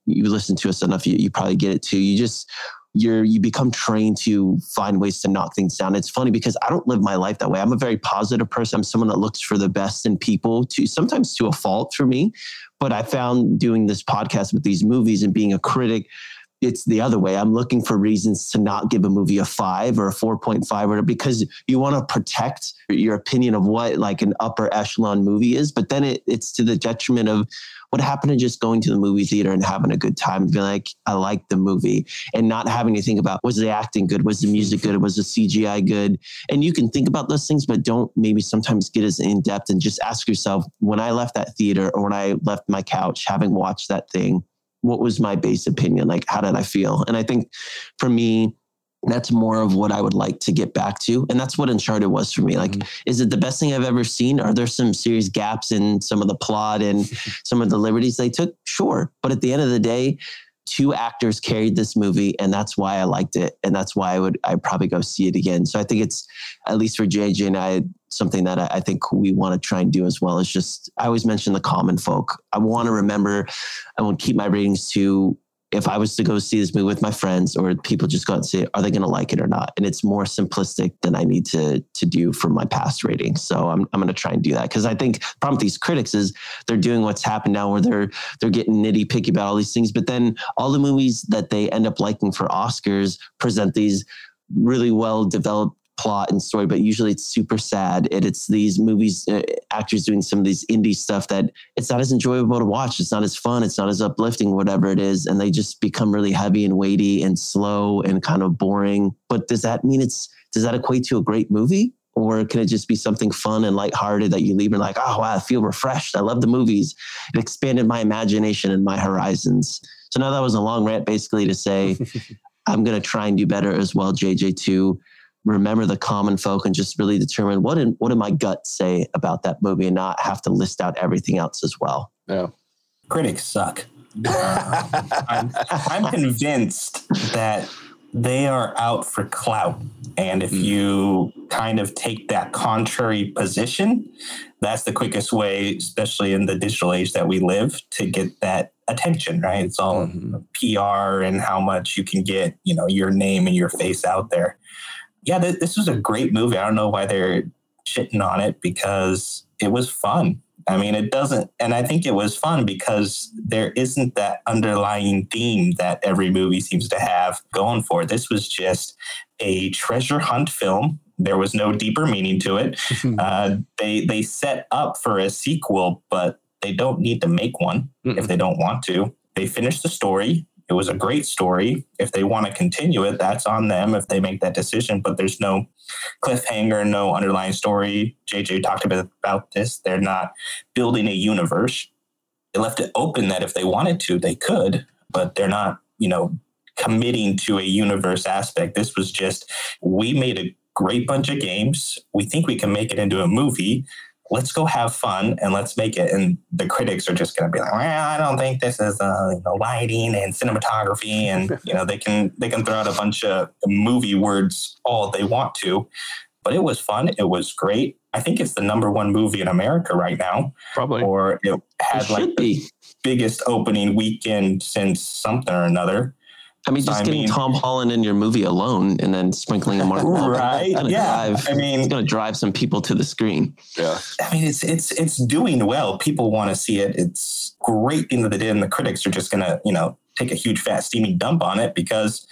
you listen to us enough, you, you probably get it too. You just you're you become trained to find ways to knock things down. It's funny because I don't live my life that way. I'm a very positive person. I'm someone that looks for the best in people to sometimes to a fault for me. But I found doing this podcast with these movies and being a critic it's the other way. I'm looking for reasons to not give a movie a five or a 4.5 or because you want to protect your opinion of what like an upper echelon movie is. But then it, it's to the detriment of what happened to just going to the movie theater and having a good time, be like, I like the movie and not having to think about was the acting good? Was the music good? Was the CGI good? And you can think about those things, but don't maybe sometimes get as in depth and just ask yourself when I left that theater or when I left my couch having watched that thing, what was my base opinion? Like, how did I feel? And I think for me, that's more of what I would like to get back to. And that's what Uncharted was for me. Like, mm-hmm. is it the best thing I've ever seen? Are there some serious gaps in some of the plot and some of the liberties they took? Sure. But at the end of the day, two actors carried this movie and that's why I liked it. And that's why I would I probably go see it again. So I think it's at least for JJ and I something that I, I think we want to try and do as well is just I always mention the common folk. I want to remember I want to keep my ratings to if I was to go see this movie with my friends or people just go and say, are they going to like it or not? And it's more simplistic than I need to to do for my past ratings. So I'm I'm going to try and do that because I think problem with these critics is they're doing what's happened now where they're they're getting nitty picky about all these things, but then all the movies that they end up liking for Oscars present these really well developed plot and story, but usually it's super sad. And it's these movies, uh, actors doing some of these indie stuff that it's not as enjoyable to watch. It's not as fun. It's not as uplifting, whatever it is. And they just become really heavy and weighty and slow and kind of boring. But does that mean it's, does that equate to a great movie? Or can it just be something fun and lighthearted that you leave and like, oh, wow, I feel refreshed. I love the movies. It expanded my imagination and my horizons. So now that was a long rant basically to say, I'm going to try and do better as well, JJ, too remember the common folk and just really determine what in, what did my gut say about that movie and not have to list out everything else as well. Yeah. Critics suck. I'm, I'm convinced that they are out for clout. And if hmm. you kind of take that contrary position, that's the quickest way, especially in the digital age that we live, to get that attention, right? It's all mm-hmm. PR and how much you can get, you know, your name and your face out there yeah, th- this was a great movie. I don't know why they're shitting on it because it was fun. I mean, it doesn't, and I think it was fun because there isn't that underlying theme that every movie seems to have going for. This was just a treasure hunt film. There was no deeper meaning to it. uh, they they set up for a sequel, but they don't need to make one mm if they don't want to. They finished the story. It was a great story. If they want to continue it, that's on them if they make that decision. But there's no cliffhanger, no underlying story. JJ talked about this. They're not building a universe. They left it open that if they wanted to, they could, but they're not, you know, committing to a universe aspect. This was just, we made a great bunch of games. We think we can make it into a movie let's go have fun and let's make it. And the critics are just going to be like, well, I don't think this is uh, you know, lighting and cinematography, and you know they can they can throw out a bunch of movie words all they want to. But it was fun. It was great. I think it's the number one movie in America right now. Probably. Or it had it like the biggest opening weekend since something or another. I mean, just I getting mean, Tom Holland in your movie alone and then sprinkling a Mark Wahlberg. Right? Yeah. Drive, I mean, it's going to drive some people to the screen. Yeah. I mean, it's it's it's doing well. People want to see it. It's great thing that they did, and the critics are just going to you know take a huge fat steamy dump on it because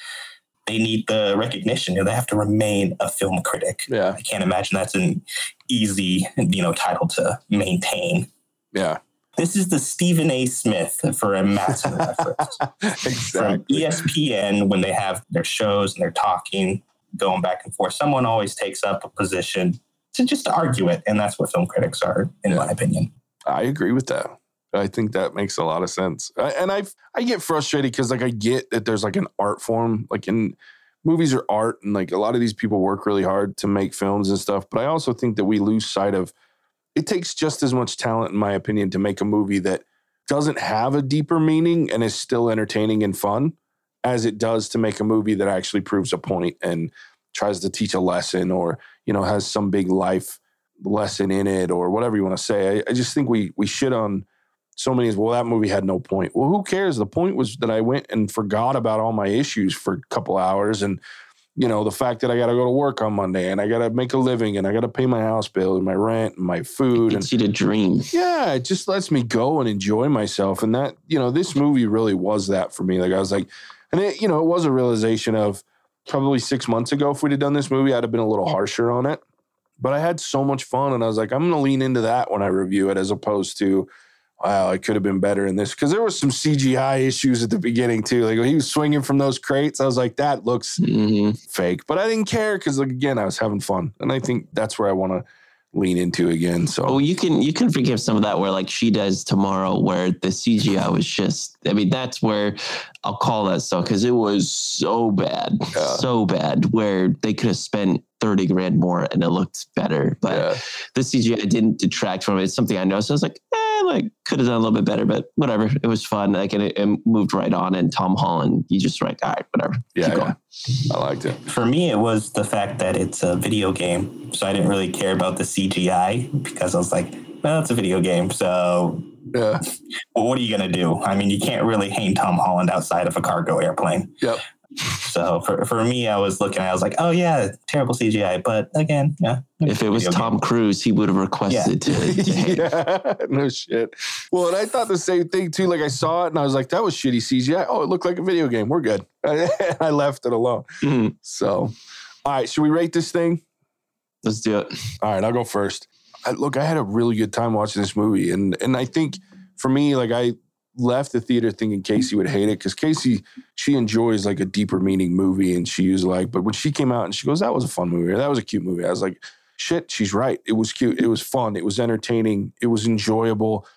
they need the recognition. You know, they have to remain a film critic. Yeah. I can't imagine that's an easy you know title to maintain. Yeah. This is the Stephen A. Smith for a massive reference. exactly. From ESPN, when they have their shows and they're talking, going back and forth, someone always takes up a position to just argue it. And that's what film critics are, in yeah. my opinion. I agree with that. I think that makes a lot of sense. And I I get frustrated because like I get that there's like an art form, like in movies are art, and like a lot of these people work really hard to make films and stuff. But I also think that we lose sight of it takes just as much talent, in my opinion, to make a movie that doesn't have a deeper meaning and is still entertaining and fun as it does to make a movie that actually proves a point and tries to teach a lesson or, you know, has some big life lesson in it or whatever you want to say. I, I just think we we shit on so many as well that movie had no point. Well, who cares? The point was that I went and forgot about all my issues for a couple hours and you know, the fact that I got to go to work on Monday and I got to make a living and I got to pay my house bill and my rent and my food. and, you to dream. Yeah, it just lets me go and enjoy myself. And that, you know, this movie really was that for me. Like I was like, And it, you know, it was a realization of probably six months ago. If we'd have done this movie, I'd have been a little harsher on it. But I had so much fun, and I was like, I'm going to lean into that when I review it, as opposed to, wow, I could have been better in this because there was some CGI issues at the beginning too. Like when he was swinging from those crates, I was like, that looks Mhm. fake, but I didn't care because, like, again, I was having fun, and I think that's where I want to lean into again. So Oh, you can you can forgive some of that where like she does tomorrow, where the CGI was just. I mean, that's where I'll call that so because it was so bad, Yeah. so bad, where they could have spent thirty grand more and it looked better. But yeah, the CGI didn't detract from it. It's something I know. So I was like, eh, like could have done a little bit better, but whatever. It was fun. Like and it, it moved right on. And Tom Holland, you just like, all right, whatever. yeah, Keep yeah. I liked it. For me, it was the fact that it's a video game. So I didn't really care about the CGI because I was like, well, it's a video game. So Yeah, well, what are you going to do? I mean, you can't really hang Tom Holland outside of a cargo airplane. Yep. So for, for me, I was looking, I was like, oh, yeah, terrible CGI. But again, yeah. If it was video Tom Cruise, he would have requested to, to hang. yeah, no shit. Well, and I thought the same thing too. Like I saw it and I was like, that was shitty CGI. Oh, it looked like a video game. We're good. I left it alone. Mhm. So, all right, should we rate this thing? Let's do it. All right, I'll go first. I, look, I had a really good time watching this movie, and and I think for me, like I left the theater thinking Casey would hate it because Casey she enjoys like a deeper meaning movie, and she was like, but when she came out and she goes, that was a fun movie, or that was a cute movie. I was like, shit, she's right. It was cute. It was fun. It was entertaining. It was enjoyable,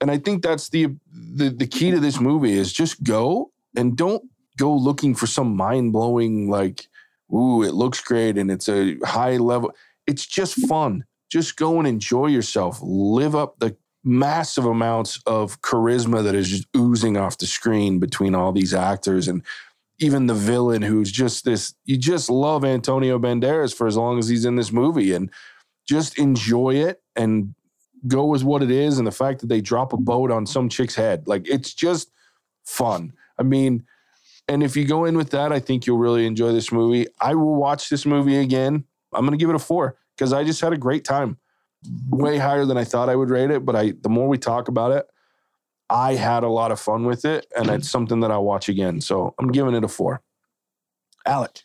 and I think that's the the the key to this movie is just go and don't go looking for some mind blowing like, ooh, it looks great and it's a high level. It's just fun just go and enjoy yourself. Live up the massive amounts of charisma that is just oozing off the screen between all these actors and even the villain who's just this you just love Antonio Banderas for as long as he's in this movie and just enjoy it and go with what it is and the fact that they drop a boat on some chick's head like it's just fun. I mean, and if you go in with that, I think you'll really enjoy this movie. I will watch this movie again. I'm going to give it a 4 because I just had a great time. Way higher than I thought I would rate it, but I the more we talk about it, I had a lot of fun with it, and it's something that I'll watch again. So I'm giving it a four. Alec,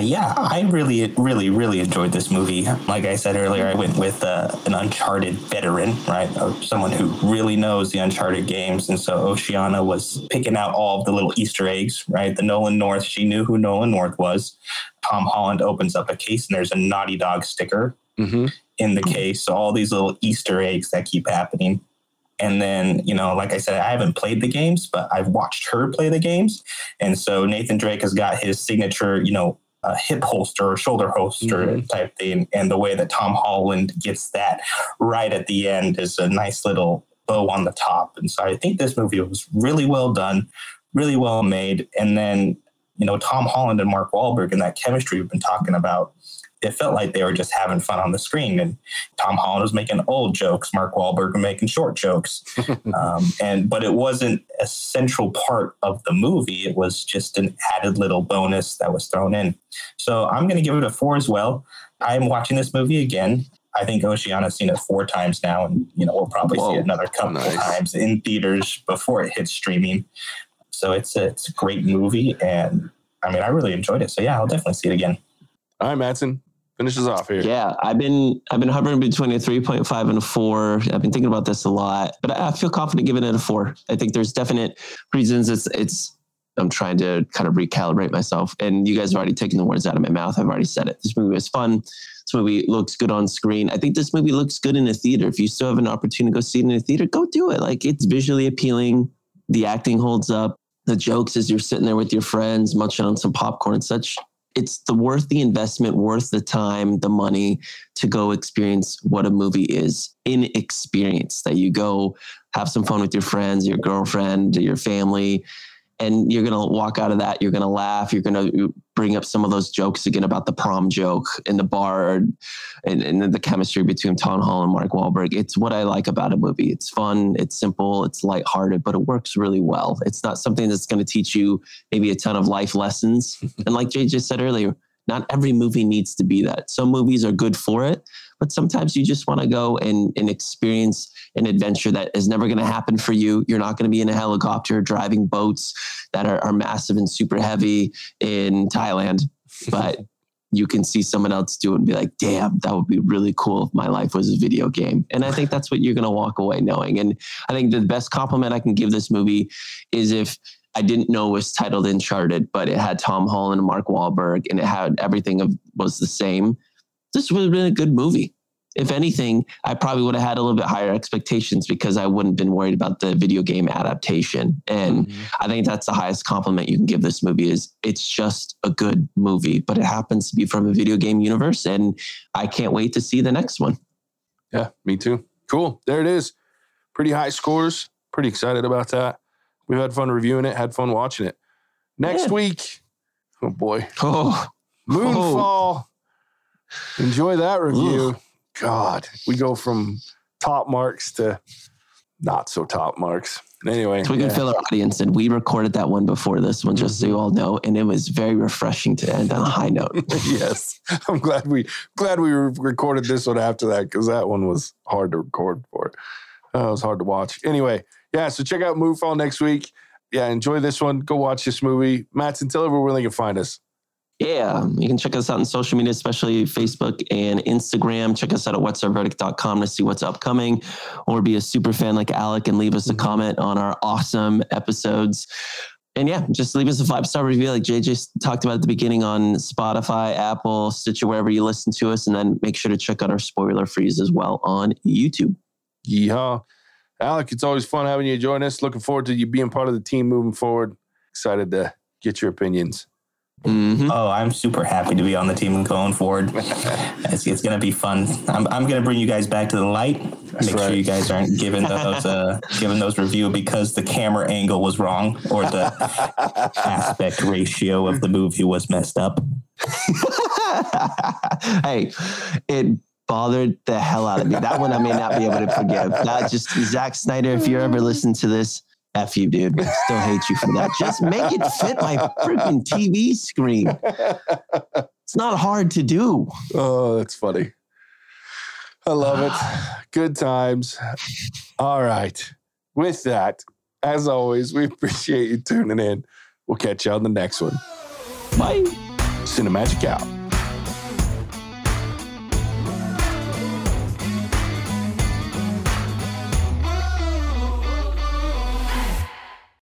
Yeah, I really, really, really enjoyed this movie. Like I said earlier, I went with uh, an Uncharted veteran, right? Or someone who really knows the Uncharted games. And so Oceana was picking out all of the little Easter eggs, right? The Nolan North, she knew who Nolan North was. Tom Holland opens up a case and there's a Naughty Dog sticker mm-hmm. In the case. So all these little Easter eggs that keep happening. And then, you know, like I said, I haven't played the games, but I've watched her play the games. And so Nathan Drake has got his signature, you know, a hip holster or shoulder holster Mhm. type thing. And the way that Tom Holland gets that right at the end is a nice little bow on the top. And so I think this movie was really well done, really well made. And then, you know, Tom Holland and Mark Wahlberg and that chemistry we've been talking about, it felt like they were just having fun on the screen. And Tom Holland was making old jokes, Mark Wahlberg was making short jokes. um, and but it wasn't a central part of the movie. It was just an added little bonus that was thrown in. So I'm going to give it a four as well. I'm watching this movie again. I think Oceana's seen it four times now, and you know we'll probably Whoa. see it another couple Nice. times in theaters before it hits streaming. So it's a it's a great movie, and I mean I really enjoyed it. So yeah, I'll definitely see it again. all right, Matson, finish us off here. Yeah, I've been I've been hovering between a three point five and a four. I've been thinking about this a lot, but I feel confident giving it a four. I think there's definite reasons. It's it's. I'm trying to kind of recalibrate myself, and you guys have already taken the words out of my mouth. I've already said it. This movie was fun. This movie looks good on screen. I think this movie looks good in a theater. If you still have an opportunity to go see it in a theater, go do it. Like it's visually appealing. The acting holds up. The jokes as you're sitting there with your friends, munching on some popcorn such. It's the worth the investment, worth the time, the money to go experience what a movie is in experience. That you go have some fun with your friends, your girlfriend, your family, and you're gonna walk out of that. You're gonna laugh. You're gonna bring up some of those jokes again about the prom joke in the bar, and, and the chemistry between Tom Holland and Mark Wahlberg. It's what I like about a movie. It's fun. It's simple. It's lighthearted, but it works really well. It's not something that's going to teach you maybe a ton of life lessons. and like Jay just said earlier, Not every movie needs to be that. Some movies are good for it, but sometimes you just want to go and, and experience an adventure that is never going to happen for you. You're not going to be in a helicopter driving boats that are, are massive and super heavy in Thailand, but you can see someone else do it and be like, damn, that would be really cool if my life was a video game. And I think that's what you're going to walk away knowing. And I think the best compliment I can give this movie is if I didn't know it was titled Uncharted, but it had Tom Holland and Mark Wahlberg and it had everything of, was the same. This would have been a good movie if anything, I probably would have had a little bit higher expectations because I wouldn't have been worried about the video game adaptation. And mm-hmm. I think that's the highest compliment you can give this movie is it's just a good movie, but it happens to be from a video game universe. And I can't wait to see the next one. Yeah, me too. Cool. There it is. Pretty high scores. Pretty excited about that. We've had fun reviewing it, had fun watching it. Next yeah. week, oh boy. Oh. Moonfall. Oh. Enjoy that review. Ugh. God, we go from top marks to not so top marks. Anyway, so we can yeah. fill our audience, and we recorded that one before this one, just mm-hmm. so you all know, and it was very refreshing to end on a high note. yes, I'm glad we glad we recorded this one after that because that one was hard to record for. Uh, it was hard to watch. Anyway, yeah. So check out Moonfall next week. Yeah, enjoy this one. Go watch this movie. Matt, and tell everyone where they can find us. Yeah, you can check us out on social media, especially Facebook and Instagram. Check us out at whatsyourverdict.com to see what's upcoming, or be a super fan like Alec and leave us a mm-hmm. comment on our awesome episodes. And yeah, just leave us a five star review, like JJ talked about at the beginning on Spotify, Apple, Stitcher, wherever you listen to us. And then make sure to check out our spoiler freeze as well on YouTube. Yeehaw. Alec, it's always fun having you join us. Looking forward to you being part of the team moving forward. Excited to get your opinions. Mm-hmm. Oh, I'm super happy to be on the team going forward. it's, it's going to be fun. I'm, I'm going to bring you guys back to the light. That's Make right. sure you guys aren't giving those uh, giving those review because the camera angle was wrong or the aspect ratio of the movie was messed up. hey, it bothered the hell out of me. That one I may not be able to forgive. Not just Zack Snyder. If you ever listen to this, F you, dude. I still hate you for that. Just make it fit my freaking TV screen. It's not hard to do. Oh, that's funny. I love it. Good times. All right. With that, as always, we appreciate you tuning in. We'll catch you on the next one. Bye. Cinemagic out.